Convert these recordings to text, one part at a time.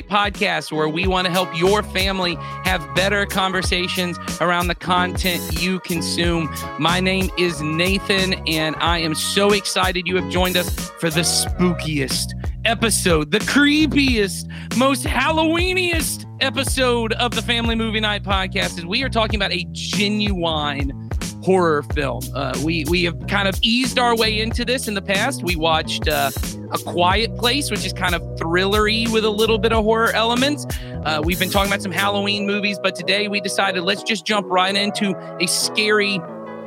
Podcast, where we want to help your family have better conversations around the content you consume. My name is Nathan, and I am so excited you have joined us for the spookiest episode, the creepiest, most Halloweeniest episode of the Family Movie Night podcast. As we are talking about a genuine horror film. Uh, we we have kind of eased our way into this in the past. We watched uh, A Quiet Place, which is kind of thrillery with a little bit of horror elements. Uh, we've been talking about some Halloween movies, but today we decided let's just jump right into a scary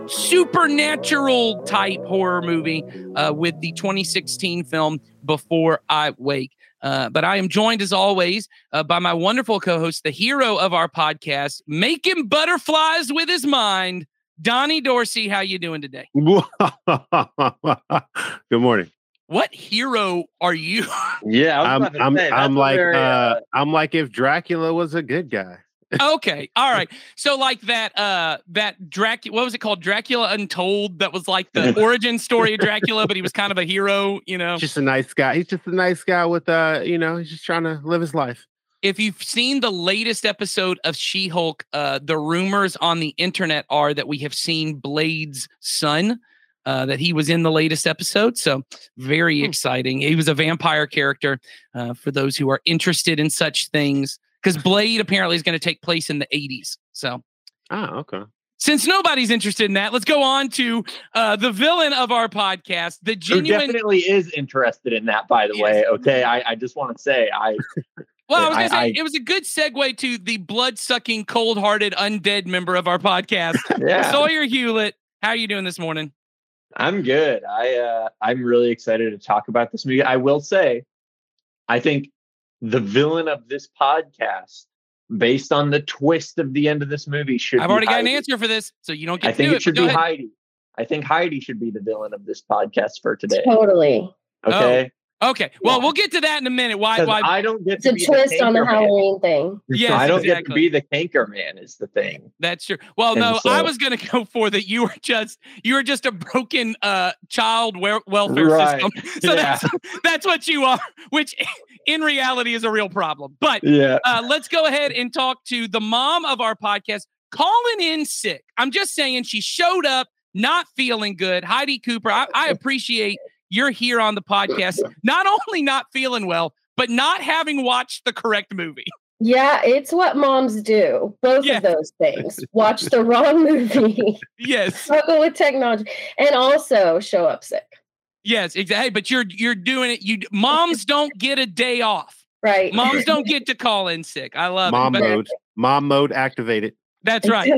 supernatural type horror movie uh, with the 2016 film Before I Wake. Uh, but I am joined as always uh, by my wonderful co-host, the hero of our podcast, making butterflies with his mind, Donnie Dorsey, how you doing today? Good morning. What hero are you? Yeah, I'm I'm, say, I'm like very, uh, uh, I'm like if Dracula was a good guy. okay, all right. So like that uh that Dracula what was it called? Dracula Untold that was like the origin story of Dracula, but he was kind of a hero, you know. Just a nice guy. He's just a nice guy with uh, you know, he's just trying to live his life if you've seen the latest episode of She Hulk, uh, the rumors on the internet are that we have seen Blade's son, uh, that he was in the latest episode. So, very hmm. exciting. He was a vampire character uh, for those who are interested in such things, because Blade apparently is going to take place in the 80s. So, ah, okay. Since nobody's interested in that, let's go on to uh, the villain of our podcast, the genuine. Who definitely is interested in that, by the yes. way. Okay, I, I just want to say I well, I was going to say I, it was a good segue to the blood-sucking, cold-hearted, undead member of our podcast, yeah. Sawyer Hewlett. How are you doing this morning? I'm good. I uh, I'm really excited to talk about this movie. I will say, I think the villain of this podcast, based on the twist of the end of this movie, should. I've already Heidi. got an answer for this, so you don't get. I think it, it should be ahead. Heidi. I think Heidi should be the villain of this podcast for today. Totally. Okay. Oh. Okay. Well, yeah. we'll get to that in a minute. Why? Why? I don't get it's a twist on the Halloween thing. Yes, I don't exactly. get to be the canker man. Is the thing. That's true. Well, and no, so, I was going to go for that. You were just you were just a broken uh child welfare right. system. So yeah. that's that's what you are. Which in reality is a real problem. But yeah, uh, let's go ahead and talk to the mom of our podcast, calling in sick. I'm just saying she showed up not feeling good. Heidi Cooper, I, I appreciate you're here on the podcast, not only not feeling well, but not having watched the correct movie. Yeah, it's what moms do. Both of those things. Watch the wrong movie. Yes. Struggle with technology and also show up sick. Yes, exactly. But you're you're doing it. You moms don't get a day off. Right. Moms don't get to call in sick. I love mom it. mode. Mom mode activated. That's right.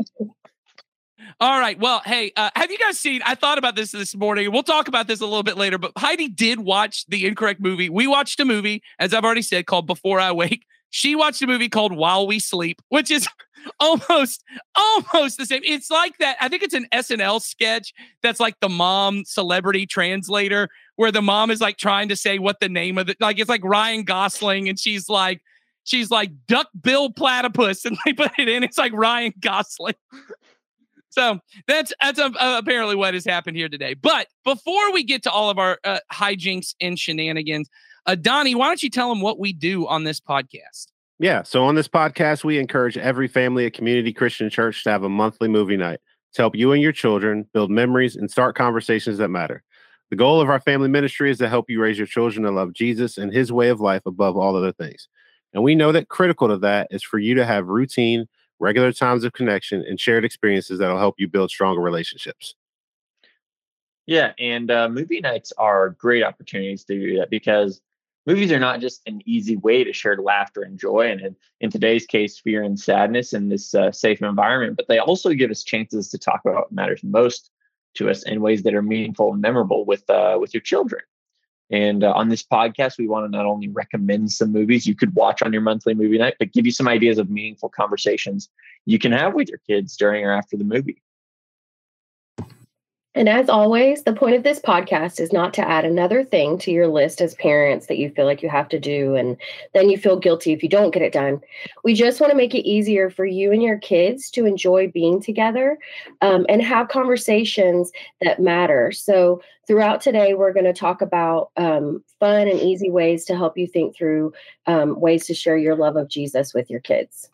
All right. Well, hey, uh, have you guys seen? I thought about this this morning. We'll talk about this a little bit later. But Heidi did watch the incorrect movie. We watched a movie, as I've already said, called Before I Wake. She watched a movie called While We Sleep, which is almost almost the same. It's like that. I think it's an SNL sketch that's like the mom celebrity translator, where the mom is like trying to say what the name of it. Like it's like Ryan Gosling, and she's like. She's like duck bill platypus, and they put it in. It's like Ryan Gosling. So that's that's uh, apparently what has happened here today. But before we get to all of our uh, hijinks and shenanigans, uh, Donnie, why don't you tell them what we do on this podcast? Yeah. So on this podcast, we encourage every family at Community Christian Church to have a monthly movie night to help you and your children build memories and start conversations that matter. The goal of our family ministry is to help you raise your children to love Jesus and his way of life above all other things. And we know that critical to that is for you to have routine regular times of connection, and shared experiences that'll help you build stronger relationships. Yeah, and uh, movie nights are great opportunities to do that because movies are not just an easy way to share laughter and joy, and in, in today's case, fear and sadness in this uh, safe environment. But they also give us chances to talk about what matters most to us in ways that are meaningful and memorable with uh, with your children. And uh, on this podcast, we want to not only recommend some movies you could watch on your monthly movie night, but give you some ideas of meaningful conversations you can have with your kids during or after the movie. And as always, the point of this podcast is not to add another thing to your list as parents that you feel like you have to do, and then you feel guilty if you don't get it done. We just want to make it easier for you and your kids to enjoy being together um, and have conversations that matter. So, throughout today, we're going to talk about um, fun and easy ways to help you think through um, ways to share your love of Jesus with your kids.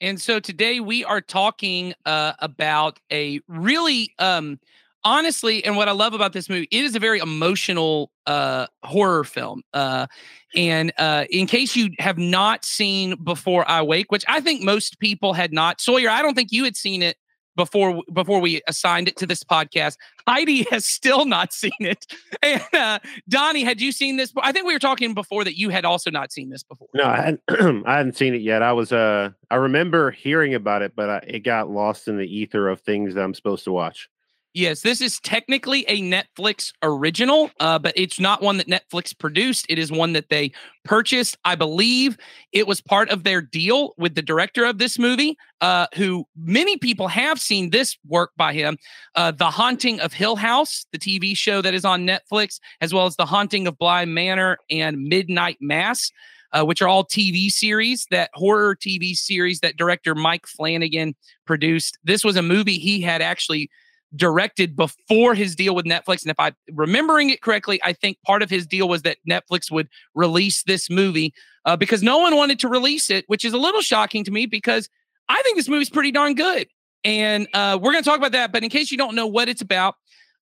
And so today we are talking uh, about a really um, honestly, and what I love about this movie, it is a very emotional uh, horror film. Uh, and uh, in case you have not seen Before I Wake, which I think most people had not, Sawyer, I don't think you had seen it before before we assigned it to this podcast. Heidi has still not seen it. And uh, Donnie, had you seen this? I think we were talking before that you had also not seen this before. No, I hadn't, I hadn't seen it yet. I was uh I remember hearing about it, but I, it got lost in the ether of things that I'm supposed to watch. Yes, this is technically a Netflix original, uh, but it's not one that Netflix produced. It is one that they purchased. I believe it was part of their deal with the director of this movie, uh, who many people have seen this work by him uh, The Haunting of Hill House, the TV show that is on Netflix, as well as The Haunting of Bly Manor and Midnight Mass. Uh, which are all TV series, that horror TV series that director Mike Flanagan produced. This was a movie he had actually directed before his deal with Netflix. And if I'm remembering it correctly, I think part of his deal was that Netflix would release this movie uh, because no one wanted to release it, which is a little shocking to me because I think this movie's pretty darn good. And uh, we're going to talk about that. But in case you don't know what it's about,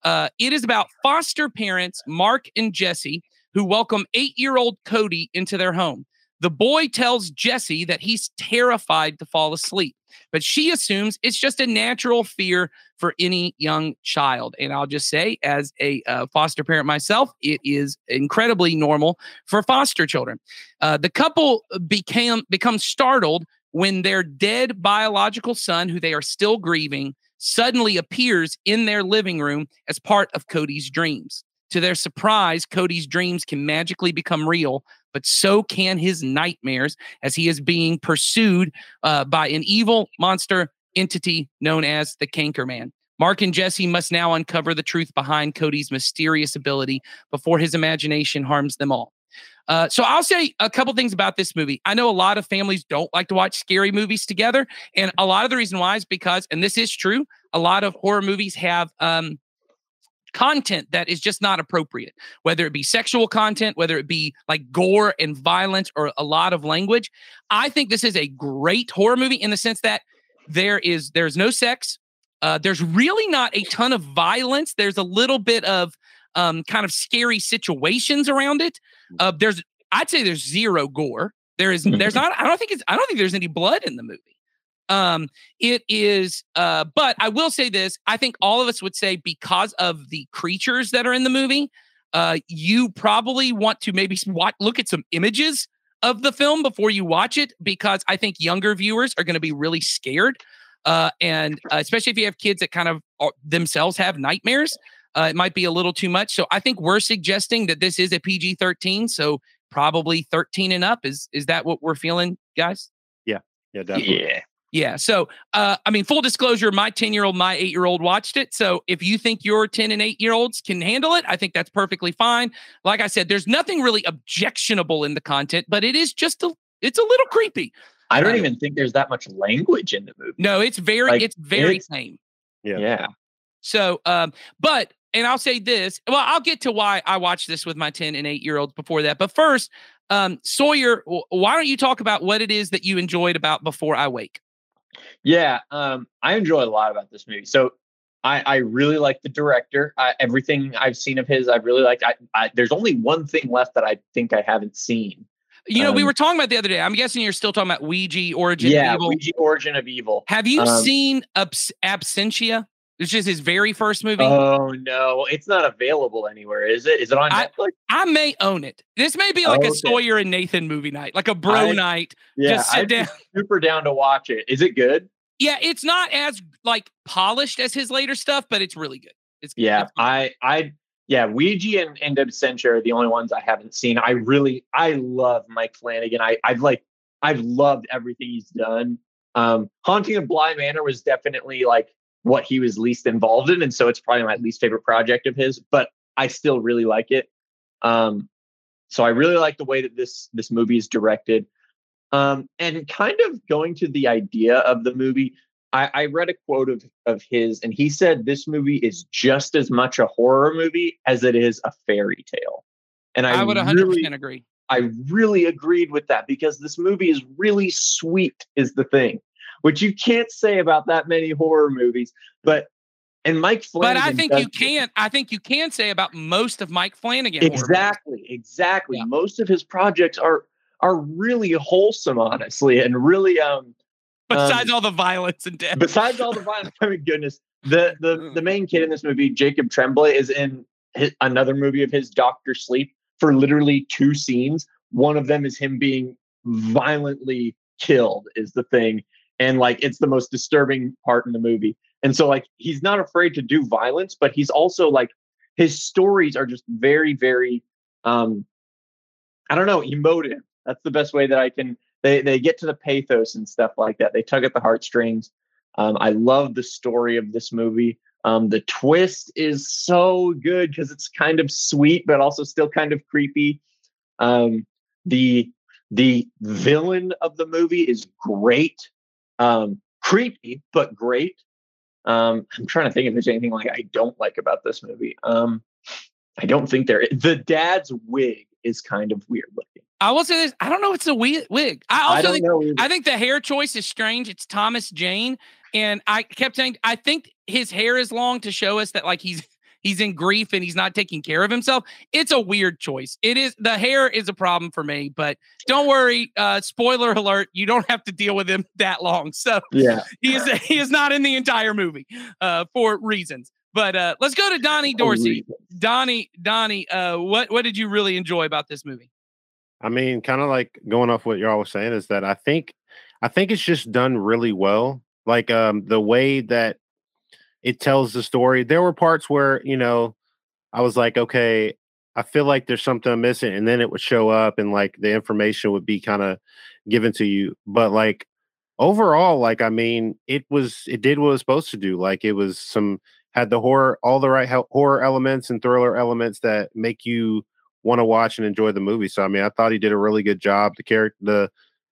uh, it is about foster parents, Mark and Jesse, who welcome eight year old Cody into their home. The boy tells Jesse that he's terrified to fall asleep, but she assumes it's just a natural fear for any young child. And I'll just say, as a uh, foster parent myself, it is incredibly normal for foster children. Uh, the couple became become startled when their dead biological son, who they are still grieving, suddenly appears in their living room as part of Cody's dreams. To their surprise, Cody's dreams can magically become real, but so can his nightmares as he is being pursued uh, by an evil monster entity known as the Canker Man. Mark and Jesse must now uncover the truth behind Cody's mysterious ability before his imagination harms them all. Uh, so I'll say a couple things about this movie. I know a lot of families don't like to watch scary movies together, and a lot of the reason why is because, and this is true, a lot of horror movies have um, content that is just not appropriate, whether it be sexual content, whether it be like gore and violence or a lot of language. I think this is a great horror movie in the sense that there is there's no sex. Uh, there's really not a ton of violence. There's a little bit of um, kind of scary situations around it. Uh, there's I'd say there's zero gore. There is there's not I don't think it's I don't think there's any blood in the movie. Um, it is, uh, but I will say this: I think all of us would say because of the creatures that are in the movie, uh, you probably want to maybe watch, look at some images of the film before you watch it because I think younger viewers are going to be really scared, uh, and uh, especially if you have kids that kind of are, themselves have nightmares. Uh, it might be a little too much. So I think we're suggesting that this is a PG 13. So probably 13 and up. Is is that what we're feeling, guys? Yeah. Yeah, definitely. Yeah. Yeah. So, uh, I mean, full disclosure, my 10 year old, my eight year old watched it. So, if you think your 10 and eight year olds can handle it, I think that's perfectly fine. Like I said, there's nothing really objectionable in the content, but it is just a, it's a little creepy. I don't even think there's that much language in the movie. No, it's very, Like, it's very it's- tame. Yeah. Yeah. So, um, but, and I'll say this, well, I'll get to why I watched this with my 10 and eight year olds before that. But first, um, Sawyer, why don't you talk about what it is that you enjoyed about Before I Wake? Yeah, um, I enjoy a lot about this movie. So I, I really like the director. I, everything I've seen of his, I really like. I, I, there's only one thing left that I think I haven't seen. You know, we Um, were talking about the other day. I'm guessing you're still talking about Ouija Origin of yeah, Evil. Ouija Origin of Evil. Have you Um, seen Abs- Absentia? Which is his very first movie. Oh no, it's not available anywhere, is it? Is it on I- Netflix? I may own it. This may be like a Okay. Sawyer and Nathan movie night, like a bro I- night. Yeah, Just sit I'm down. super down to watch it. Is it good? Yeah, it's not as like polished as his later stuff, but it's really good. It's Yeah, it's good. I, I, yeah, Ouija and, and Absentia are the only ones I haven't seen. I really, I love Mike Flanagan. I, I've like, I've loved everything he's done. Um, Haunting of Bly Manor was definitely like what he was least involved in, and so it's probably my least favorite project of his. But I still really like it. Um, so I really like the way that this this movie is directed. Um, and kind of going to the idea of the movie, I, I read a quote of, of his, and he said this movie is just as much a horror movie as it is a fairy tale. And I, I would 100% really, agree. I really agreed with that because this movie is really sweet, is the thing, which you can't say about that many horror movies. But and Mike Flanagan. But I think you can. I think you can say about most of Mike Flanagan. Exactly, exactly. Yeah. Most of his projects are are really wholesome, honestly, and really um. Besides um, all the violence and death. Besides all the violence, I mean, goodness, the the the main kid in this movie, Jacob Tremblay, is in his, another movie of his, Doctor Sleep, for literally two scenes. One of them is him being violently killed, is the thing, and like it's the most disturbing part in the movie. And so like he's not afraid to do violence, but he's also like his stories are just very, very um I don't know, emotive. That's the best way that I can they they get to the pathos and stuff like that. They tug at the heartstrings. Um, I love the story of this movie. Um, the twist is so good because it's kind of sweet, but also still kind of creepy. Um, the the villain of the movie is great, um, creepy but great. Um, I'm trying to think if there's anything like I don't like about this movie. Um, I don't think there. Is. The dad's wig is kind of weird looking. I will say this. I don't know. If it's a wig. I also I think. Know I think the hair choice is strange. It's Thomas Jane, and I kept saying I think his hair is long to show us that like he's he's in grief and he's not taking care of himself. It's a weird choice. It is the hair is a problem for me, but don't worry. Uh, spoiler alert: you don't have to deal with him that long. So yeah, he is he is not in the entire movie uh, for reasons. But uh, let's go to Donnie Dorsey. Donnie, Donnie, uh, what what did you really enjoy about this movie? I mean, kind of like going off what y'all was saying is that I think I think it's just done really well. Like um the way that it tells the story. There were parts where, you know, I was like, okay, I feel like there's something missing. And then it would show up and like the information would be kind of given to you. But like overall, like, I mean, it was, it did what it was supposed to do. Like it was some, had the horror, all the right horror elements and thriller elements that make you want to watch and enjoy the movie. So, I mean, I thought he did a really good job. The character, the,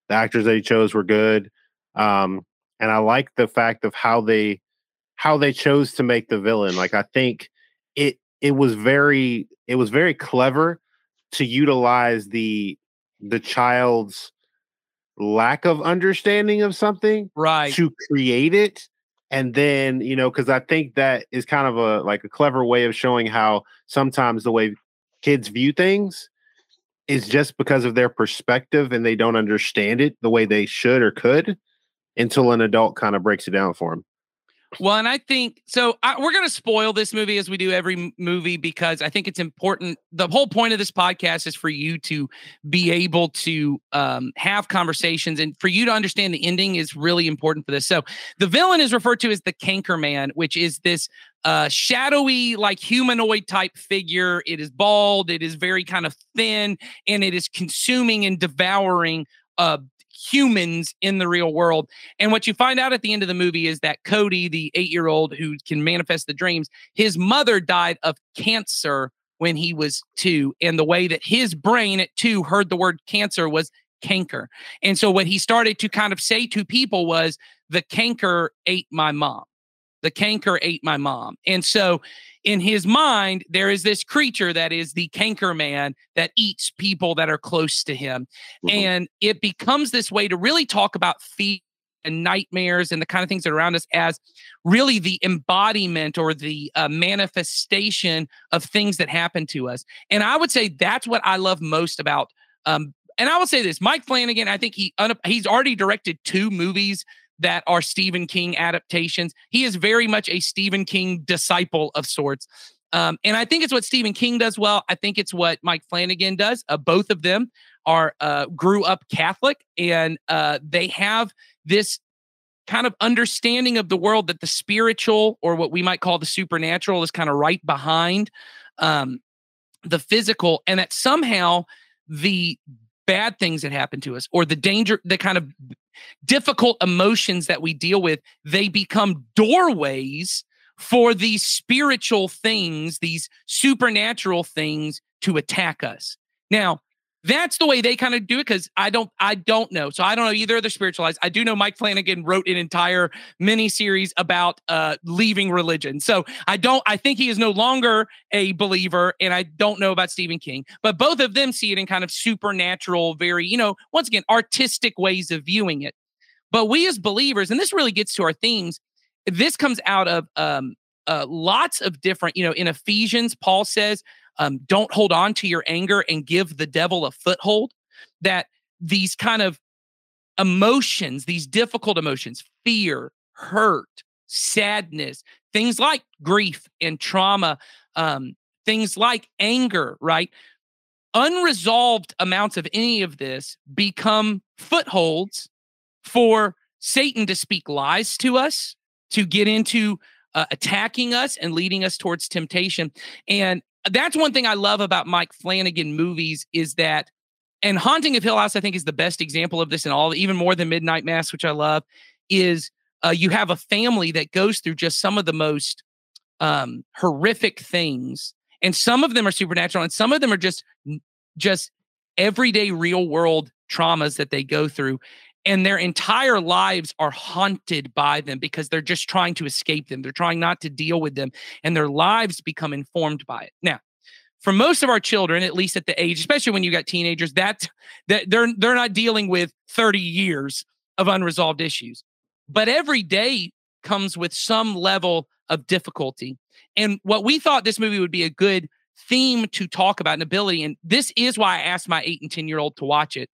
the actors that he chose were good. Um, and I like the fact of how they, how they chose to make the villain. Like I think it it was very it was very clever to utilize the the child's lack of understanding of something right to create it and then you know because i think that is kind of a like a clever way of showing how sometimes the way kids view things is just because of their perspective and they don't understand it the way they should or could until an adult kind of breaks it down for them well, and I think so. I, we're going to spoil this movie as we do every movie because I think it's important. The whole point of this podcast is for you to be able to um, have conversations and for you to understand the ending is really important for this. So, the villain is referred to as the Canker Man, which is this uh, shadowy, like humanoid type figure. It is bald, it is very kind of thin, and it is consuming and devouring uh, humans in the real world. And what you find out at the end of the movie is that Cody, the eight year old who can manifest the dreams, his mother died of cancer when he was two. And the way that his brain at two heard the word cancer was canker. And so what he started to kind of say to people was, the canker ate my mom. The canker ate my mom. And so in his mind, there is this creature that is the canker man that eats people that are close to him. Mm-hmm. And it becomes this way to really talk about fear and nightmares and the kind of things that are around us as really the embodiment or the uh, manifestation of things that happen to us. And I would say that's what I love most about. Um, and I will say this: Mike Flanagan. I think he un- he's already directed two movies that are Stephen King adaptations. He is very much a Stephen King disciple of sorts. Um, and I think it's what Stephen King does well. I think it's what Mike Flanagan does. Uh, both of them are uh, grew up Catholic, and uh, they have this kind of understanding of the world that the spiritual, or what we might call the supernatural, is kind of right behind um, the physical, and that somehow the bad things that happen to us or the danger the kind of difficult emotions that we deal with, they become doorways for these spiritual things, these supernatural things to attack us. Now, that's the way they kind of do it because I don't I don't know. So I don't know either of the spiritualized. I do know Mike Flanagan wrote an entire mini series about uh leaving religion. So I don't I think he is no longer a believer and I don't know about Stephen King. But both of them see it in kind of supernatural, very, you know, once again, artistic ways of viewing it. But we as believers, and this really gets to our themes, this comes out of um uh, lots of different, you know, in Ephesians, Paul says um, don't hold on to your anger and give the devil a foothold. That these kind of emotions, these difficult emotions, fear, hurt, sadness, things like grief and trauma, um, things like anger, right? Unresolved amounts of any of this become footholds for Satan to speak lies to us, to get into uh, attacking us and leading us towards temptation. And that's one thing I love about Mike Flanagan movies is that, and Haunting of Hill House, I think, is the best example of this in all, even more than Midnight Mass, which I love, is uh, you have a family that goes through just some of the most um, horrific things, and some of them are supernatural, and some of them are just just everyday real world traumas that they go through and their entire lives are haunted by them because they're just trying to escape them. They're trying not to deal with them, and their lives become informed by it. Now, for most of our children, at least at the age, especially when you got teenagers, that that they're they're not dealing with 30 years of unresolved issues. But every day comes with some level of difficulty. And what we thought this movie would be a good theme to talk about and ability. And this is why I asked my eight and 10 year old to watch it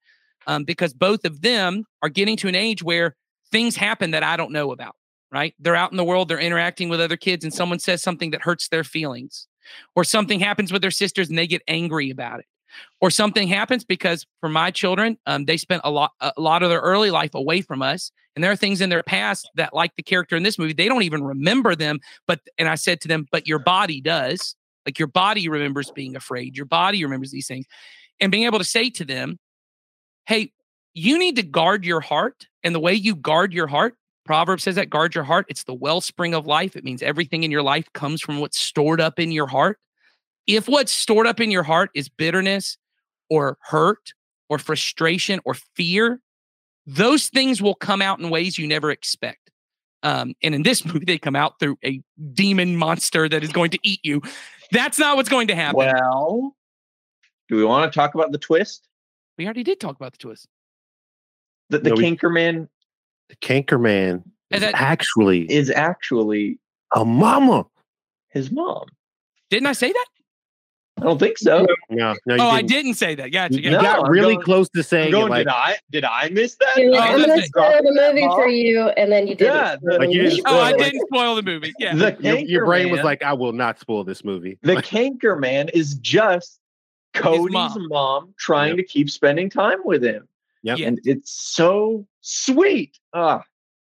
um, because both of them are getting to an age where things happen that I don't know about, right? They're out in the world, they're interacting with other kids, and someone says something that hurts their feelings, or something happens with their sisters and they get angry about it. Or something happens because for my children, um, they spent a lot, a lot of their early life away from us, and there are things in their past that, like the character in this movie, they don't even remember them. But and I said to them, "But your body does. Like your body remembers being afraid. Your body remembers these things." And being able to say to them, hey, you need to guard your heart. And the way you guard your heart, Proverb says that guard your heart. It's the wellspring of life. It means everything in your life comes from what's stored up in your heart. If what's stored up in your heart is bitterness or hurt or frustration or fear, those things will come out in ways you never expect. Um, and in this movie, they come out through a demon monster that is going to eat you. That's not what's going to happen. Well, do we want to talk about the twist? We already did talk about the twist. The, the No, we- Cankerman The Cankerman And is that- actually is actually a mama. his mom. Didn't I say that? I don't think so. No, no, you Oh, I didn't. didn't say that. Gotcha. You, you gotcha. No, got I'm really going- close to I'm saying it. going, Like, did I did I miss that? You're Oh, I'm gonna it. spoil the movie Mom. for you, and then you did Yeah, the- Like, you didn't Oh, I spoil didn't spoil the movie. Yeah. The your, your brain was like, I will not spoil this movie. the Cankerman is just Cody's mom. mom. trying Yep. to keep spending time with him. Yep. Yeah. And it's so sweet. Ah,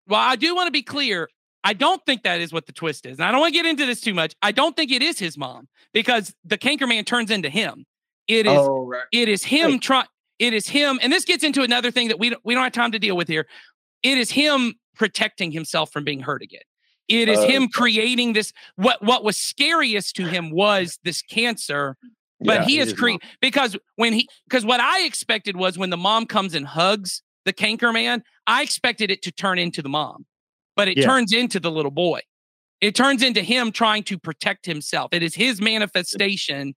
Well, I do want to be clear. I don't think that is what the twist is. And I don't want to get into this too much. I don't think it is his mom because the Cankerman turns into him. It is oh, right. it is him Right. trying it is him and this gets into another thing that we don't we don't have time to deal with here. It is him protecting himself from being hurt again. It is Oh. him creating this what what was scariest to him was this cancer but Yeah. he is is cre- because when he because what I expected was when the mom comes and hugs the canker man, I expected it to turn into the mom, but it Yeah. turns into the little boy. It turns into him trying to protect himself. It is his manifestation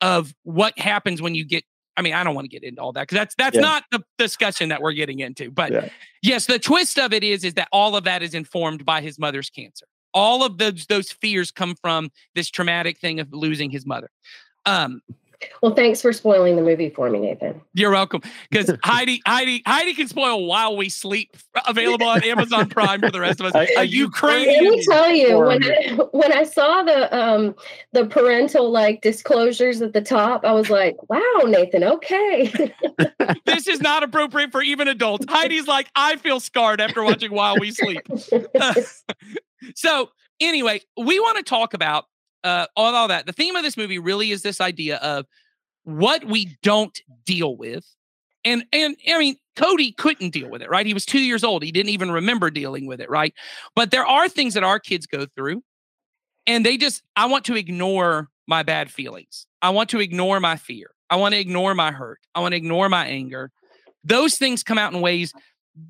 of what happens when you get. I mean, I don't want to get into all that because that's that's Yeah. not the discussion that we're getting into. But yes, the twist of it is is that all of that is informed by his mother's cancer. All of those those fears come from this traumatic thing of losing his mother. Um, Well, thanks for spoiling the movie for me, Nathan. you're welcome. Because Heidi, Heidi, Heidi can spoil while we sleep. Available on Amazon Prime for the rest of us. A- A, a Let Ukrainian. me tell you, when I, when I saw the um the parental like disclosures at the top, I was like, "Wow, Nathan, okay." This is not appropriate for even adults. Heidi's like, I feel scarred after watching While We Sleep. so anyway, we want to talk about uh, all, all that. The theme of this movie really is this idea of what we don't deal with, and and I mean, Cody couldn't deal with it, right? He was two years old. He didn't even remember dealing with it, right? But there are things that our kids go through, and they just, I want to ignore my bad feelings. I want to ignore my fear. I want to ignore my hurt. I want to ignore my anger. Those things come out in ways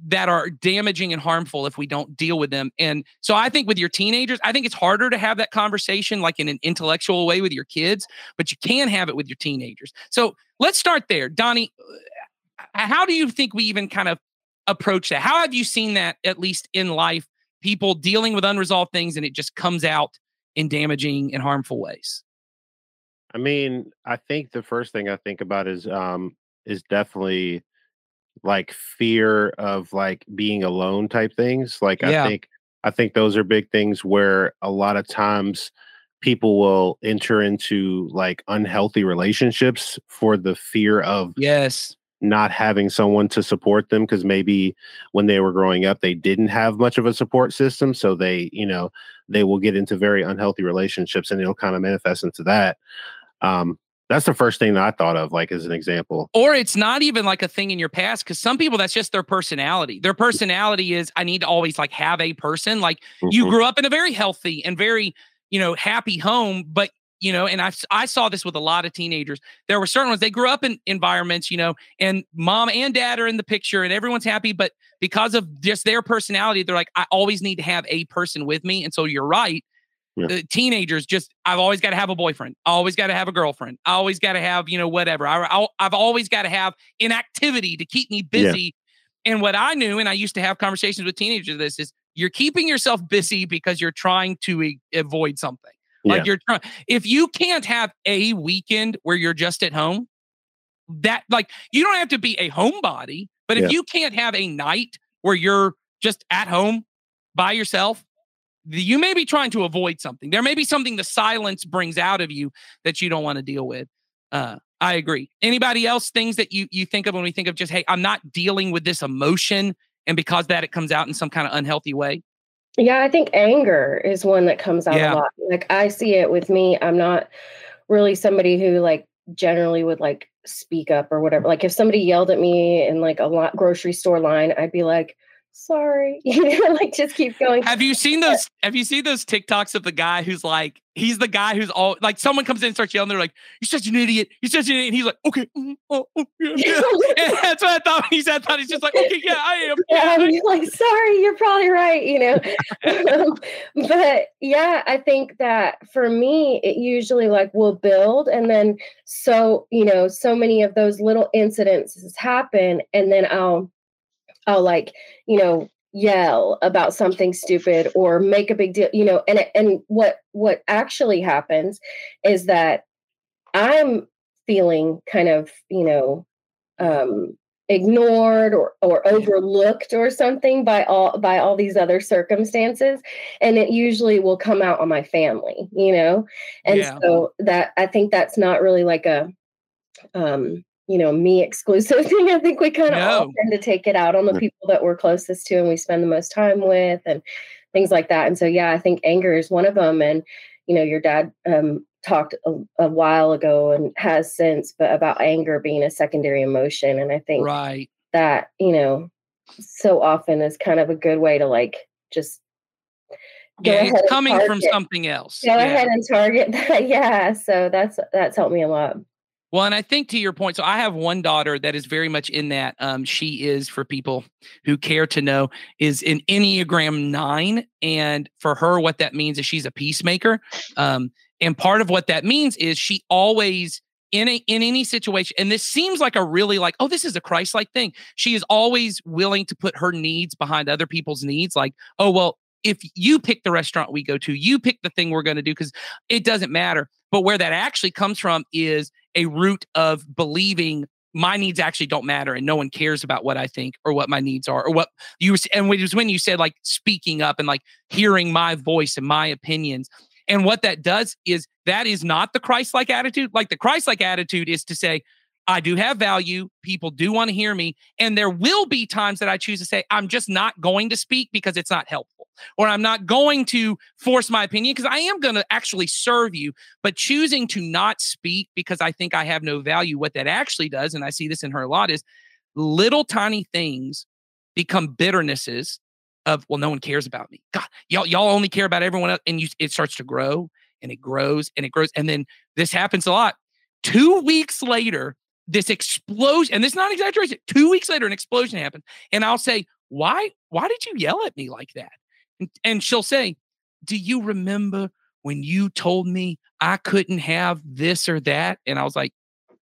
that are damaging and harmful if we don't deal with them. And so I think with your teenagers, I think it's harder to have that conversation like in an intellectual way with your kids, but you can have it with your teenagers. So let's start there. Donnie, how do you think we even kind of approach that? How have you seen that, at least in life, people dealing with unresolved things and it just comes out in damaging and harmful ways? I mean, I think the first thing I think about is um is definitely like fear of like being alone type things. Like Yeah. I think I think those are big things where a lot of times people will enter into like unhealthy relationships for the fear of Yes. not having someone to support them because maybe when they were growing up they didn't have much of a support system so they you know they will get into very unhealthy relationships and it'll kind of manifest into that um that's the first thing that i thought of like as an example Or it's not even like a thing in your past because some people that's just their personality. Their personality is I need to always like have a person. Like you Mhm. grew up in a very healthy and very, you know, happy home, but you know, and I I saw this with a lot of teenagers. There were certain ones they grew up in environments, you know, and mom and dad are in the picture and everyone's happy, but because of just their personality, they're like, I always need to have a person with me. And so you're right. Yeah. The teenagers just I've always got to have a boyfriend. I always got to have a girlfriend. I always got to have, you know, whatever. I, I've always got to have an activity to keep me Yeah. busy. And what I knew, and I used to have conversations with teenagers, this is you're keeping yourself busy because you're trying to e- avoid something. Like Yeah. you're trying, if you can't have a weekend where you're just at home, that like you don't have to be a homebody, but if Yeah. you can't have a night where you're just at home by yourself, you may be trying to avoid something. There may be something the silence brings out of you that you don't want to deal with. Uh, I agree. Anybody else things that you you think of when we think of just hey, I'm not dealing with this emotion, and because that it comes out in some kind of unhealthy way. Yeah, I think anger is one that comes out Yeah. a lot. Like I see it with me. I'm not really somebody who like generally would like speak up or whatever. Like if somebody yelled at me in like a lot grocery store line, I'd be like, sorry. You know, like just keep going. Have you seen those? Have you seen those TikToks of the guy who's like, he's the guy who's all like, someone comes in and starts yelling, they're like, "You're such an idiot! You're such an idiot!" And he's like, "Okay, mm, oh, oh, yeah, yeah." That's what I thought. He said, I thought he's just like, "Okay, yeah, I am." yeah, Yeah, like, sorry, you're probably right, you know. Um, but yeah, I think that for me, it usually like will build and then so, you know, so many of those little incidences happen, and then I'll I'll like, you know, yell about something stupid or make a big deal, you know, and and what what actually happens is that I'm feeling kind of, you know, um ignored or or overlooked or something by all by all these other circumstances and it usually will come out on my family you know and Yeah. so that i think that's not really like a um you know me exclusive thing i think we kind of all tend to take it out on the people that we're closest to and we spend the most time with and things like that and so yeah i think anger is one of them and you know your dad um talked a, a while ago and has since but about anger being a secondary emotion and i think right. that you know so often is kind of a good way to like just Yeah, it's coming from something else. go Yeah. ahead and target that yeah so that's that's helped me a lot Well, and I think to your point, so I have one daughter that is very much in that. Um, she is for people who care to know is an Enneagram nine, and for her, what that means is she's a peacemaker. Um, and part of what that means is she always in a in any situation, and this seems like a really like, oh, this is a Christ-like thing. She is always willing to put her needs behind other people's needs. Like, oh well, if you pick the restaurant we go to, you pick the thing we're going to do because it doesn't matter. But where that actually comes from is a root of believing my needs actually don't matter and no one cares about what I think or what my needs are or what you and it was when you said like speaking up and like hearing my voice and my opinions. And what that does is that is not the Christ-like attitude. Like the Christ-like attitude is to say, I do have value. People do want to hear me. And there will be times that I choose to say, I'm just not going to speak because it's not helpful, or I'm not going to force my opinion because I am going to actually serve you. But choosing to not speak because I think I have no value, what that actually does, and I see this in her a lot, is little tiny things become bitternesses of well no one cares about me god y'all y'all only care about everyone else and you it starts to grow and it grows and it grows and then this happens a lot two weeks later this explosion and this is not exaggeration two weeks later an explosion happened and i'll say why why did you yell at me like that and, and she'll say do you remember when you told me i couldn't have this or that and i was like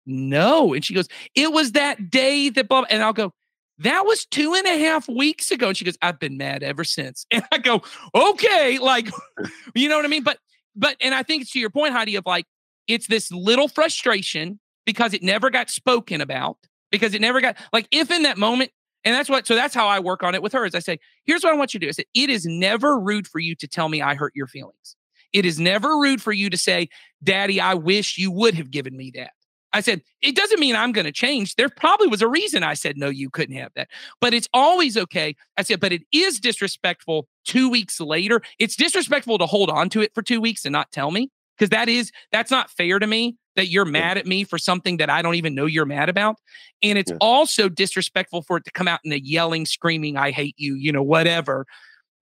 no and she goes it was that day that blah, blah. and i'll go that was two and a half weeks ago. And she goes, I've been mad ever since. And I go, okay, like, you know what I mean? But, but, and I think it's to your point, Heidi, of like, it's this little frustration because it never got spoken about, because it never got, like, if in that moment, and that's what, so that's how I work on it with her is I say, here's what I want you to do. I said, it is never rude for you to tell me I hurt your feelings. It is never rude for you to say, Daddy, I wish you would have given me that. I said, it doesn't mean I'm going to change. There probably was a reason I said, no, you couldn't have that. But it's always okay. I said, but it is disrespectful two weeks later. It's disrespectful to hold on to it for two weeks and not tell me because that is, that's not fair to me that you're mad at me for something that I don't even know you're mad about. And it's yeah. also disrespectful for it to come out in a yelling, screaming, I hate you, you know, whatever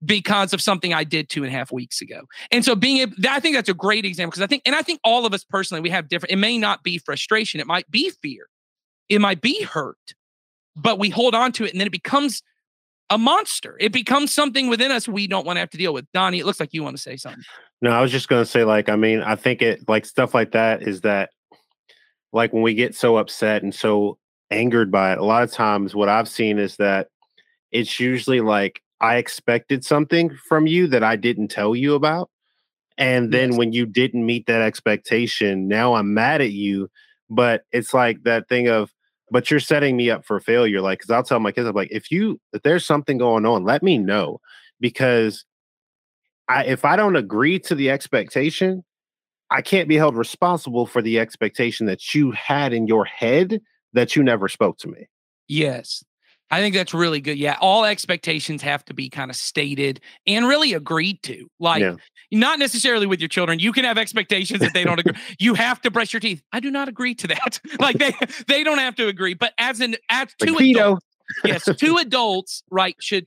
because of something I did two and a half weeks ago. And so being able, I think that's a great example because I think, and I think all of us personally, we have different, it may not be frustration. It might be fear. It might be hurt, but we hold on to it and then it becomes a monster. It becomes something within us we don't want to have to deal with. Donnie, it looks like you want to say something. No, I was just going to say, like, I mean, I think it, like, stuff like that is that, like, when we get so upset and so angered by it, a lot of times what I've seen is that it's usually like I expected something from you that I didn't tell you about. And then yes. when you didn't meet that expectation, now I'm mad at you. But it's like that thing of, but you're setting me up for failure. Like, cause I'll tell my kids, I'm like, if you, if there's something going on, let me know. Because I, if I don't agree to the expectation, I can't be held responsible for the expectation that you had in your head that you never spoke to me. Yes. I think that's really good. Yeah, all expectations have to be kind of stated and really agreed to. Like yeah. not necessarily with your children. You can have expectations that they don't agree. You have to brush your teeth. I do not agree to that. like they they don't have to agree. But as an as two adults, yes, two adults, right, should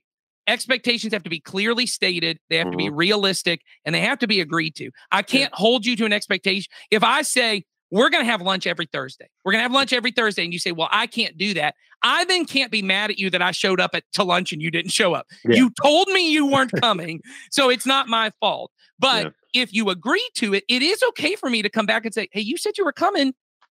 expectations have to be clearly stated. They have mm-hmm. to be mm-hmm. realistic and they have to be agreed to. I can't yeah. hold you to an expectation. If I say we're going to have lunch every Thursday. We're going to have lunch every Thursday. And you say, well, I can't do that. I then can't be mad at you that I showed up at, to lunch and you didn't show up. Yeah. You told me you weren't coming. so it's not my fault. But yeah. if you agree to it, it is okay for me to come back and say, hey, you said you were coming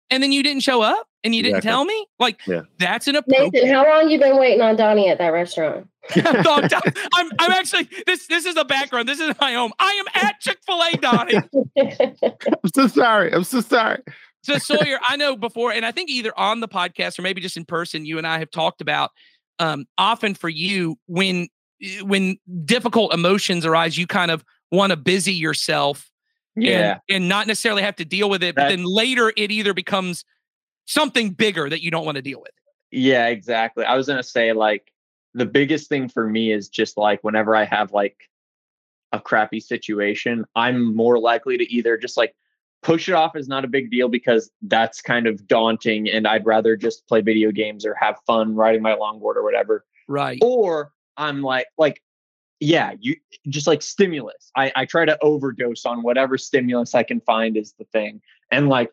and then you didn't show up and you didn't tell me. Like yeah. that's an approach. Nathan, how long you been waiting on Donnie at that restaurant? I'm, I'm actually this this is the background. This is my home. I am at Chick Fil A, Donnie. I'm so sorry. I'm so sorry. So Sawyer, I know before, and I think either on the podcast or maybe just in person, you and I have talked about um, often for you when eh, when difficult emotions arise, you kind of want to busy yourself yeah and, and, not necessarily have to deal with it but then later it either becomes something bigger that you don't want to deal with yeah exactly i was going to say like the biggest thing for me is just like whenever i have like a crappy situation i'm more likely to either just like push it off as not a big deal because that's kind of daunting and i'd rather just play video games or have fun riding my longboard or whatever right or i'm like like yeah, you just like stimulus. I, I try to overdose on whatever stimulus I can find is the thing. And like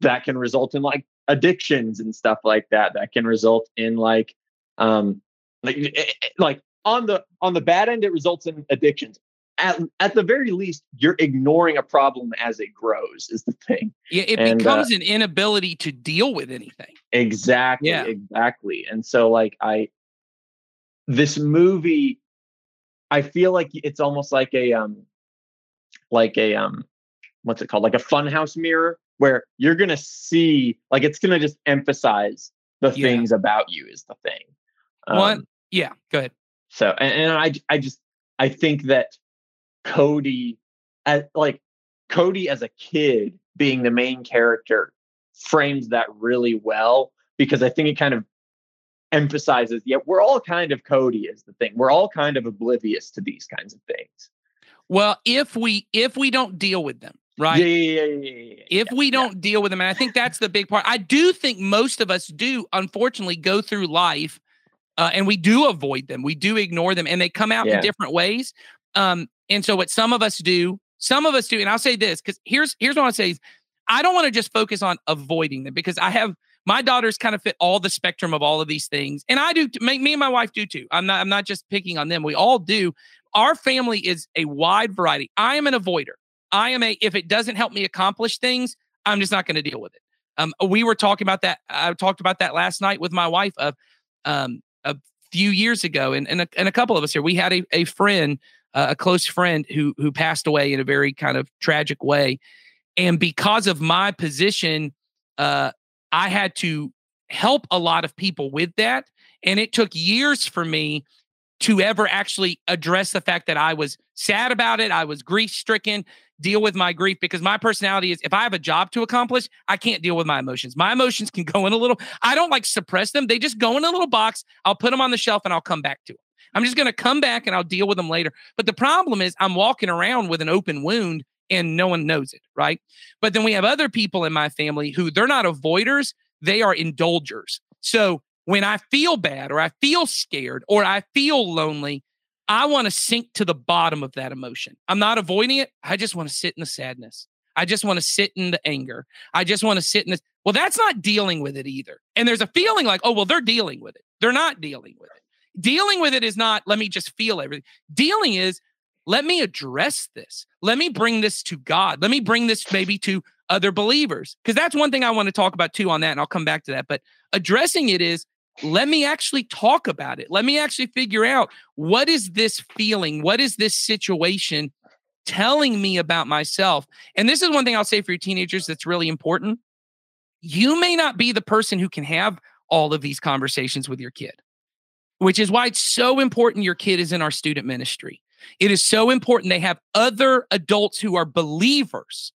that can result in like addictions and stuff like that. That can result in like um like eh, eh, eh, like on the on the bad end, it results in addictions. At, at the very least, you're ignoring a problem as it grows, is the thing. Yeah, it and, becomes uh, an inability to deal with anything. Exactly. Yeah. Exactly. And so like I this movie I feel like it's almost like a um like a um what's it called? Like a funhouse mirror where you're gonna see like it's gonna just emphasize the yeah. things about you is the thing. Um, One, yeah, go ahead. So and, and I I just I think that Cody as like Cody as a kid being the main character frames that really well because I think it kind of emphasizes, yeah, we're all kind of Cody is the thing. We're all kind of oblivious to these kinds of things. Well, if we if we don't deal with them, right? Yeah, yeah, yeah, yeah, if we don't deal with them, and I think that's the big part. I do think most of us do, unfortunately, go through life uh, and we do avoid them. We do ignore them, and they come out in different ways. Um, and so, what some of us do, some of us do, and I'll say this because here's here's what I say: is I don't want to just focus on avoiding them because I have my daughters kind of fit all the spectrum of all of these things, and I do. Me, me and my wife do too. I'm not. I'm not just picking on them. We all do. Our family is a wide variety. I am an avoider. I am a. If it doesn't help me accomplish things, I'm just not going to deal with it. Um, we were talking about that. I talked about that last night with my wife. Of um, a few years ago, and and a, and a couple of us here, we had a a friend, uh, a close friend who who passed away in a very kind of tragic way, and because of my position, uh, I had to help a lot of people with that, and it took years for me to ever actually address the fact that I was sad about it, I was grief stricken, deal with my grief because my personality is if I have a job to accomplish, I can't deal with my emotions. My emotions can go in a little, I don't like suppress them. They just go in a little box. I'll put them on the shelf and I'll come back to them. I'm just going to come back and I'll deal with them later. But the problem is I'm walking around with an open wound and no one knows it, right? But then we have other people in my family who they're not avoiders, they are indulgers. So when I feel bad or I feel scared or I feel lonely, I want to sink to the bottom of that emotion. I'm not avoiding it. I just want to sit in the sadness. I just want to sit in the anger. I just want to sit in this. Well, that's not dealing with it either. And there's a feeling like, oh, well, they're dealing with it. They're not dealing with it. Dealing with it is not, let me just feel everything. Dealing is, let me address this. Let me bring this to God. Let me bring this maybe to other believers. Because that's one thing I want to talk about too on that. And I'll come back to that. But addressing it is, let me actually talk about it. Let me actually figure out what is this feeling? What is this situation telling me about myself? And this is one thing I'll say for your teenagers that's really important. You may not be the person who can have all of these conversations with your kid, which is why it's so important your kid is in our student ministry. It is so important they have other adults who are believers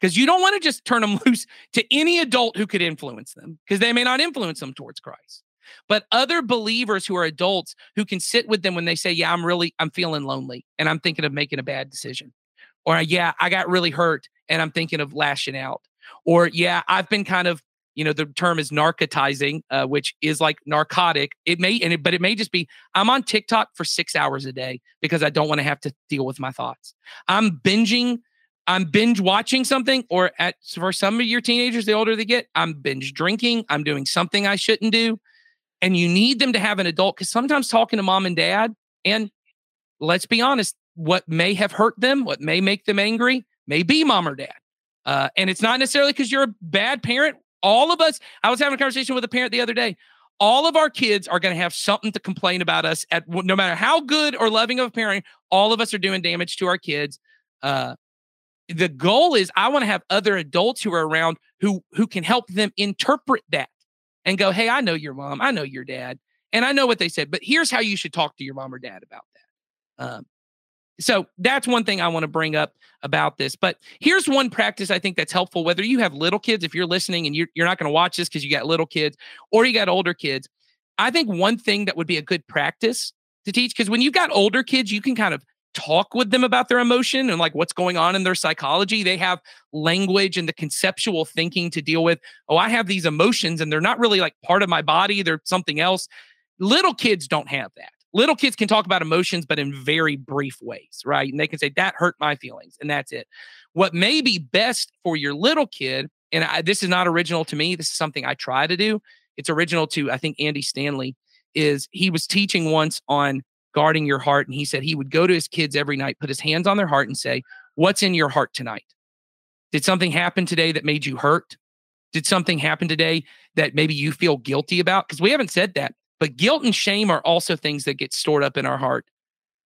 because you don't want to just turn them loose to any adult who could influence them because they may not influence them towards Christ but other believers who are adults who can sit with them when they say, Yeah, I'm really, I'm feeling lonely and I'm thinking of making a bad decision. Or, Yeah, I got really hurt and I'm thinking of lashing out. Or, Yeah, I've been kind of, you know, the term is narcotizing, uh, which is like narcotic. It may, and it, but it may just be I'm on TikTok for six hours a day because I don't want to have to deal with my thoughts. I'm binging I'm binge watching something, or at for some of your teenagers, the older they get, I'm binge drinking. I'm doing something I shouldn't do and you need them to have an adult because sometimes talking to mom and dad and let's be honest what may have hurt them what may make them angry may be mom or dad. Uh, and it's not necessarily because you're a bad parent. All of us i was having a conversation with a parent the other day. All of our kids are going to have something to complain about us at no matter how good or loving of a parent all of us are doing damage to our kids. Uh, the goal is i want to have other adults who are around who who can help them interpret that and go, hey, I know your mom, I know your dad, and I know what they said, but here's how you should talk to your mom or dad about that. Um, so that's one thing I want to bring up about this. But here's one practice I think that's helpful, whether you have little kids, if you're listening and you're, you're not going to watch this because you got little kids or you got older kids. I think one thing that would be a good practice to teach, because when you've got older kids, you can kind of talk with them about their emotion and like what's going on in their psychology. They have language and the conceptual thinking to deal with. Oh, I have these emotions and they're not really like part of my body, they're something else. Little kids don't have that. Little kids can talk about emotions, but in very brief ways, right? And they can say, that hurt my feelings, and that's it. What may be best for your little kid, and I, this is not original to me, this is something I try to do. It's original to, I think, Andy Stanley, is he was teaching once on guarding your heart. And he said he would go to his kids every night, put his hands on their heart, and say, What's in your heart tonight? Did something happen today that made you hurt? Did something happen today that maybe you feel guilty about? Because we haven't said that. But guilt and shame are also things that get stored up in our heart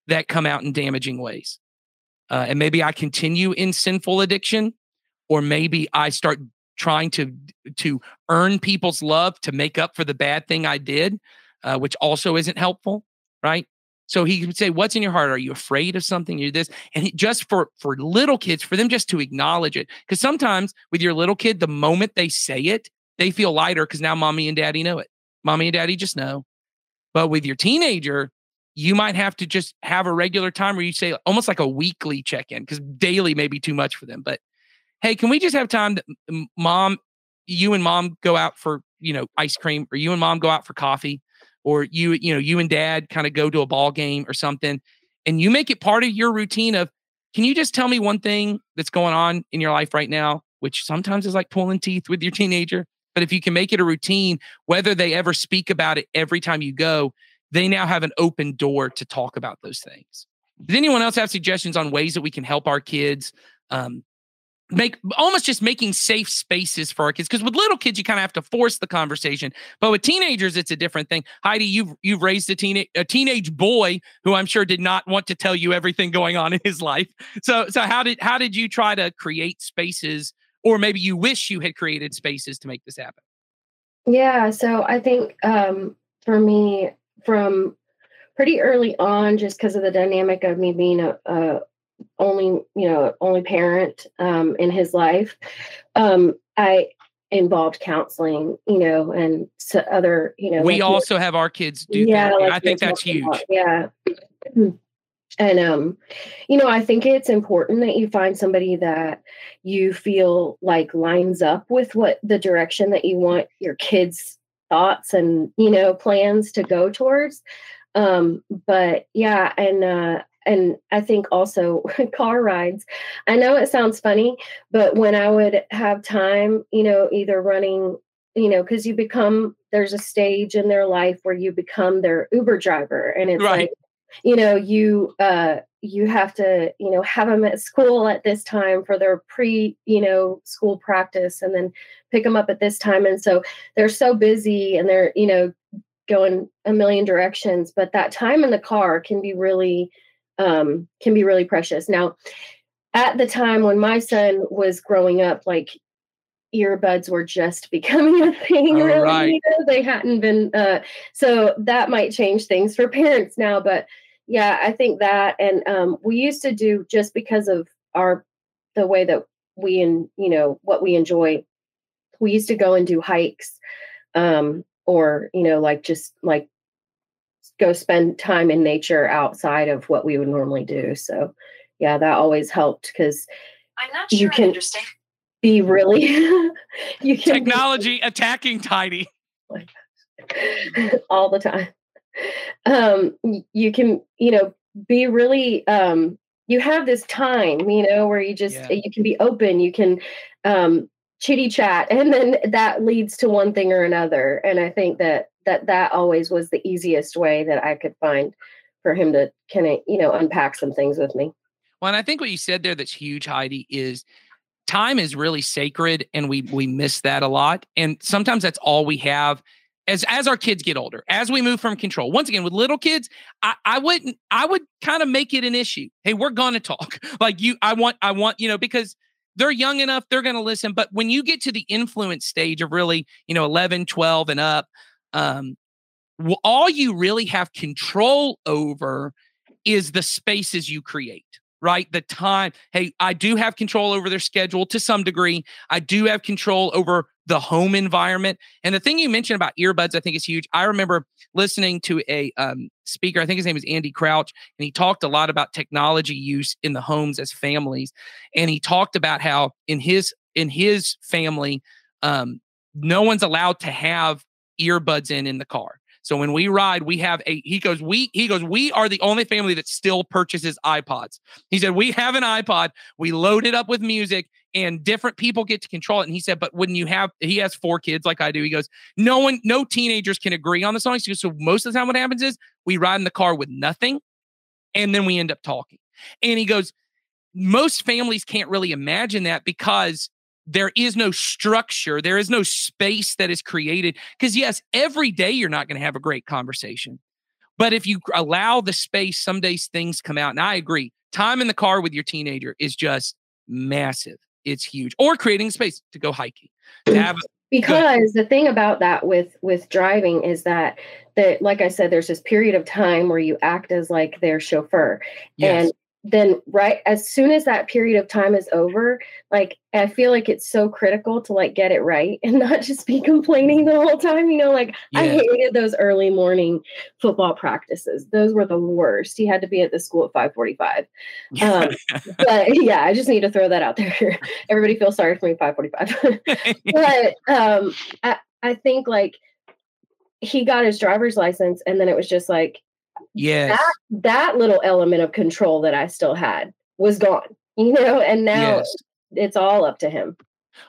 that come out in damaging ways. Uh, and maybe I continue in sinful addiction, or maybe I start trying to to earn people's love to make up for the bad thing I did, uh, which also isn't helpful, right? So he would say, "What's in your heart? Are you afraid of something? You this?" And he, just for for little kids, for them just to acknowledge it, because sometimes with your little kid, the moment they say it, they feel lighter because now mommy and daddy know it. Mommy and daddy just know. But with your teenager, you might have to just have a regular time where you say almost like a weekly check in because daily may be too much for them. But hey, can we just have time to mom, you and mom go out for, you know, ice cream or you and mom go out for coffee or you, you know, you and dad kind of go to a ball game or something. And you make it part of your routine of, can you just tell me one thing that's going on in your life right now, which sometimes is like pulling teeth with your teenager. But if you can make it a routine, whether they ever speak about it every time you go, they now have an open door to talk about those things. Does anyone else have suggestions on ways that we can help our kids um, make almost just making safe spaces for our kids because with little kids you kind of have to force the conversation. But with teenagers it's a different thing. Heidi you've you've raised a teenage a teenage boy who i'm sure did not want to tell you everything going on in his life. So so how did how did you try to create spaces or maybe you wish you had created spaces to make this happen? Yeah so i think um for me from pretty early on, just because of the dynamic of me being a, a only you know only parent um, in his life, um, I involved counseling, you know, and so other you know. We like, also have our kids do yeah, that. Like I think that's huge. About, yeah. And um, you know, I think it's important that you find somebody that you feel like lines up with what the direction that you want your kids thoughts and you know plans to go towards um but yeah and uh and i think also car rides i know it sounds funny but when i would have time you know either running you know because you become there's a stage in their life where you become their uber driver and it's right. like you know you uh you have to you know have them at school at this time for their pre you know school practice and then pick them up at this time and so they're so busy and they're you know going a million directions but that time in the car can be really um can be really precious now at the time when my son was growing up like earbuds were just becoming a thing really right. you know? they hadn't been uh so that might change things for parents now but yeah i think that and um, we used to do just because of our the way that we and you know what we enjoy we used to go and do hikes um, or you know like just like go spend time in nature outside of what we would normally do so yeah that always helped because i'm not sure you can understand be really you can technology be, attacking tiny all the time um, you can, you know, be really, um, you have this time, you know, where you just, yeah. you can be open, you can, um, chitty chat, and then that leads to one thing or another. And I think that, that, that always was the easiest way that I could find for him to kind of, you know, unpack some things with me. Well, and I think what you said there that's huge, Heidi, is time is really sacred and we we miss that a lot. And sometimes that's all we have as as our kids get older, as we move from control. Once again, with little kids, I, I wouldn't I would kind of make it an issue. Hey, we're gonna talk. Like you, I want, I want, you know, because they're young enough, they're gonna listen. But when you get to the influence stage of really, you know, 11, 12 and up, um, all you really have control over is the spaces you create right? The time. Hey, I do have control over their schedule to some degree. I do have control over the home environment. And the thing you mentioned about earbuds, I think is huge. I remember listening to a um, speaker, I think his name is Andy Crouch, and he talked a lot about technology use in the homes as families. And he talked about how in his in his family, um, no one's allowed to have earbuds in in the car. So when we ride, we have a he goes, we he goes, we are the only family that still purchases iPods. He said, we have an iPod, we load it up with music, and different people get to control it. And he said, but when you have he has four kids like I do, he goes, no one, no teenagers can agree on the songs. Goes, so most of the time what happens is we ride in the car with nothing and then we end up talking. And he goes, most families can't really imagine that because there is no structure, there is no space that is created. Because, yes, every day you're not going to have a great conversation. But if you allow the space, some days things come out. And I agree, time in the car with your teenager is just massive. It's huge. Or creating space to go hiking. To have because the thing about that with with driving is that that like I said, there's this period of time where you act as like their chauffeur. Yes. And then right as soon as that period of time is over like i feel like it's so critical to like get it right and not just be complaining the whole time you know like yeah. i hated those early morning football practices. Those were the worst. He had to be at the school at 545 um, but yeah i just need to throw that out there. Everybody feels sorry for me 545 but um I, I think like he got his driver's license and then it was just like yes that, that little element of control that i still had was gone you know and now yes. it's all up to him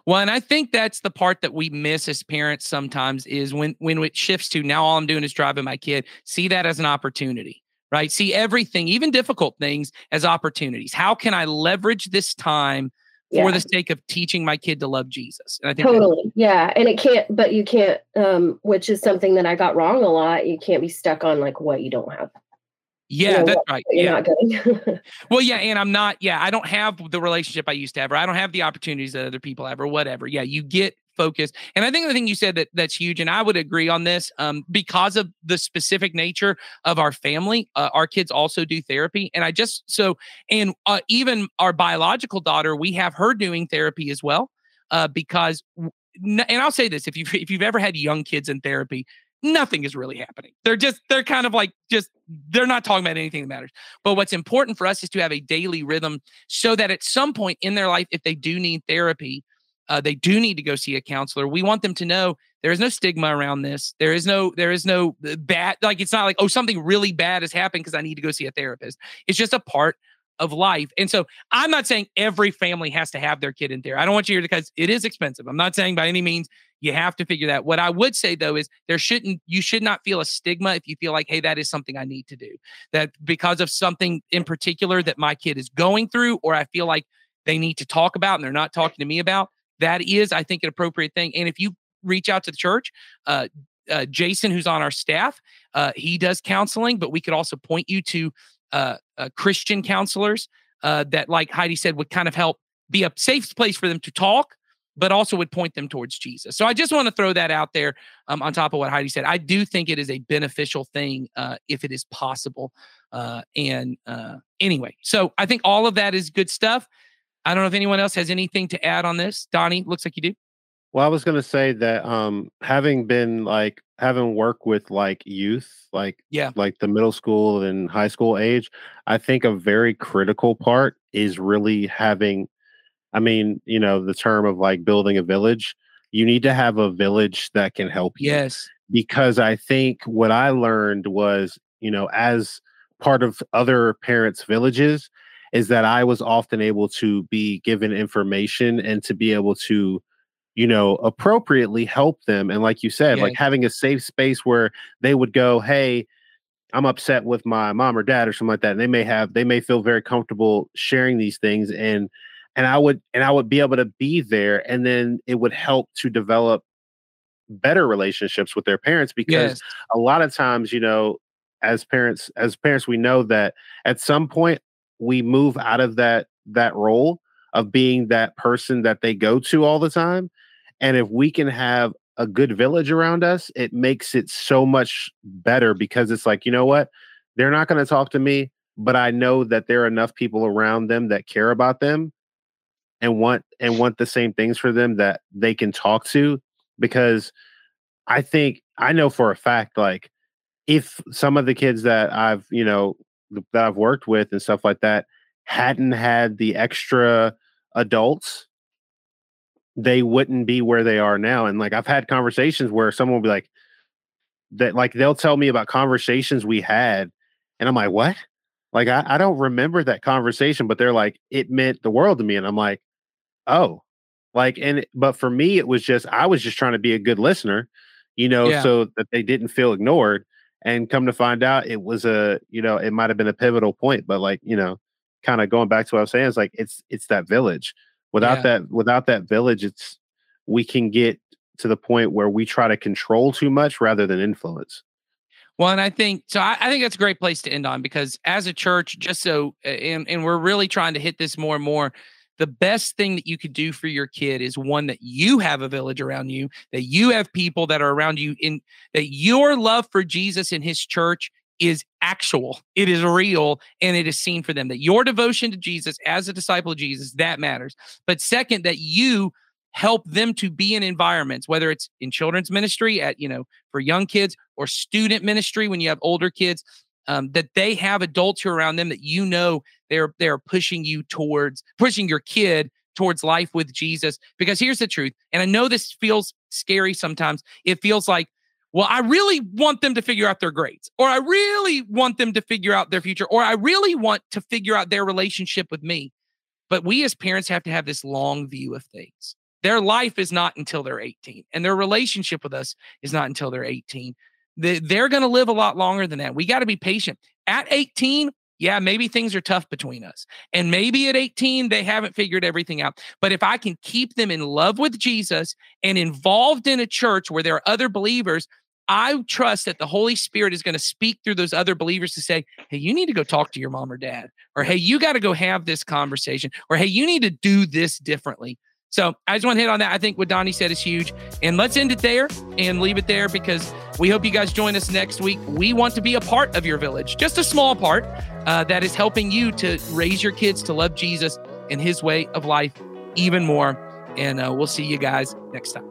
well, and I think that's the part that we miss as parents sometimes is when when it shifts to now all I'm doing is driving my kid. See that as an opportunity, right? See everything, even difficult things, as opportunities. How can I leverage this time yeah. for the sake of teaching my kid to love Jesus. And I think totally, yeah. And it can't, but you can't, um, which is something that I got wrong a lot. You can't be stuck on like what you don't have. Yeah, that's right. you know, that's right. yeah. well, yeah, and I'm not. Yeah, I don't have the relationship I used to have, or I don't have the opportunities that other people have, or whatever. Yeah, you get focus. And I think the thing you said that that's huge, and I would agree on this, um, because of the specific nature of our family. Uh, our kids also do therapy, and I just so and uh, even our biological daughter, we have her doing therapy as well, uh, because. And I'll say this: if you if you've ever had young kids in therapy, nothing is really happening. They're just, they're kind of like, just, they're not talking about anything that matters. But what's important for us is to have a daily rhythm so that at some point in their life, if they do need therapy, uh, they do need to go see a counselor. We want them to know there is no stigma around this. There is no there is no uh, bad like it's not like oh something really bad has happened because I need to go see a therapist. It's just a part of life. And so I'm not saying every family has to have their kid in there. I don't want you here because it is expensive. I'm not saying by any means you have to figure that. What I would say though is there shouldn't you should not feel a stigma if you feel like hey that is something I need to do. That because of something in particular that my kid is going through or I feel like they need to talk about and they're not talking to me about that is, I think, an appropriate thing. And if you reach out to the church, uh, uh, Jason, who's on our staff, uh, he does counseling, but we could also point you to uh, uh, Christian counselors uh, that, like Heidi said, would kind of help be a safe place for them to talk, but also would point them towards Jesus. So I just want to throw that out there um, on top of what Heidi said. I do think it is a beneficial thing if it is possible. and anyway, so I think all of that is good stuff. I don't know if anyone else has anything to add on this. Donnie, looks like you do. Well, I was going to say that um having been like having worked with like youth, like yeah, like the middle school and high school age, I think a very critical part is really having I mean, you know, the term of like building a village, you need to have a village that can help you. Yes. Because I think what I learned was, you know, as part of other parents' villages, is that I was often able to be given information and to be able to, you know, appropriately help them. And like you said, yeah. like having a safe space where they would go, Hey, I'm upset with my mom or dad or something like that. And they may have, they may feel very comfortable sharing these things. And, and I would, and I would be able to be there. And then it would help to develop better relationships with their parents because yes. a lot of times, you know, as parents, as parents, we know that at some point we move out of that that role of being that person that they go to all the time and if we can have a good village around us it makes it so much better because it's like you know what? They're not going to talk to me but i know that there are enough people around them that care about them and want and want the same things for them that they can talk to because i think i know for a fact like if some of the kids that i've you know that I've worked with and stuff like that hadn't had the extra adults, they wouldn't be where they are now. And like I've had conversations where someone will be like, that like they'll tell me about conversations we had, and I'm like, what? Like I, I don't remember that conversation, but they're like, it meant the world to me. And I'm like, oh, like, and but for me, it was just I was just trying to be a good listener, you know, yeah. so that they didn't feel ignored and come to find out it was a you know it might have been a pivotal point but like you know kind of going back to what i was saying it's like it's it's that village without yeah. that without that village it's we can get to the point where we try to control too much rather than influence well, and I think so. I, I, think that's a great place to end on because as a church, just so, and, and we're really trying to hit this more and more the best thing that you could do for your kid is one that you have a village around you, that you have people that are around you in that your love for Jesus and his church is actual, it is real, and it is seen for them. That your devotion to Jesus as a disciple of Jesus, that matters. But second, that you help them to be in environments, whether it's in children's ministry at, you know, for young kids or student ministry when you have older kids, um, that they have adults who are around them that you know they're they're pushing you towards pushing your kid towards life with Jesus. Because here's the truth, and I know this feels scary sometimes. It feels like well, I really want them to figure out their grades, or I really want them to figure out their future, or I really want to figure out their relationship with me. But we as parents have to have this long view of things. Their life is not until they're 18, and their relationship with us is not until they're 18. They're going to live a lot longer than that. We got to be patient. At 18, yeah, maybe things are tough between us. And maybe at 18, they haven't figured everything out. But if I can keep them in love with Jesus and involved in a church where there are other believers, I trust that the Holy Spirit is going to speak through those other believers to say, hey, you need to go talk to your mom or dad, or hey, you got to go have this conversation, or hey, you need to do this differently. So I just want to hit on that. I think what Donnie said is huge. And let's end it there and leave it there because we hope you guys join us next week. We want to be a part of your village, just a small part uh, that is helping you to raise your kids to love Jesus and his way of life even more. And uh, we'll see you guys next time.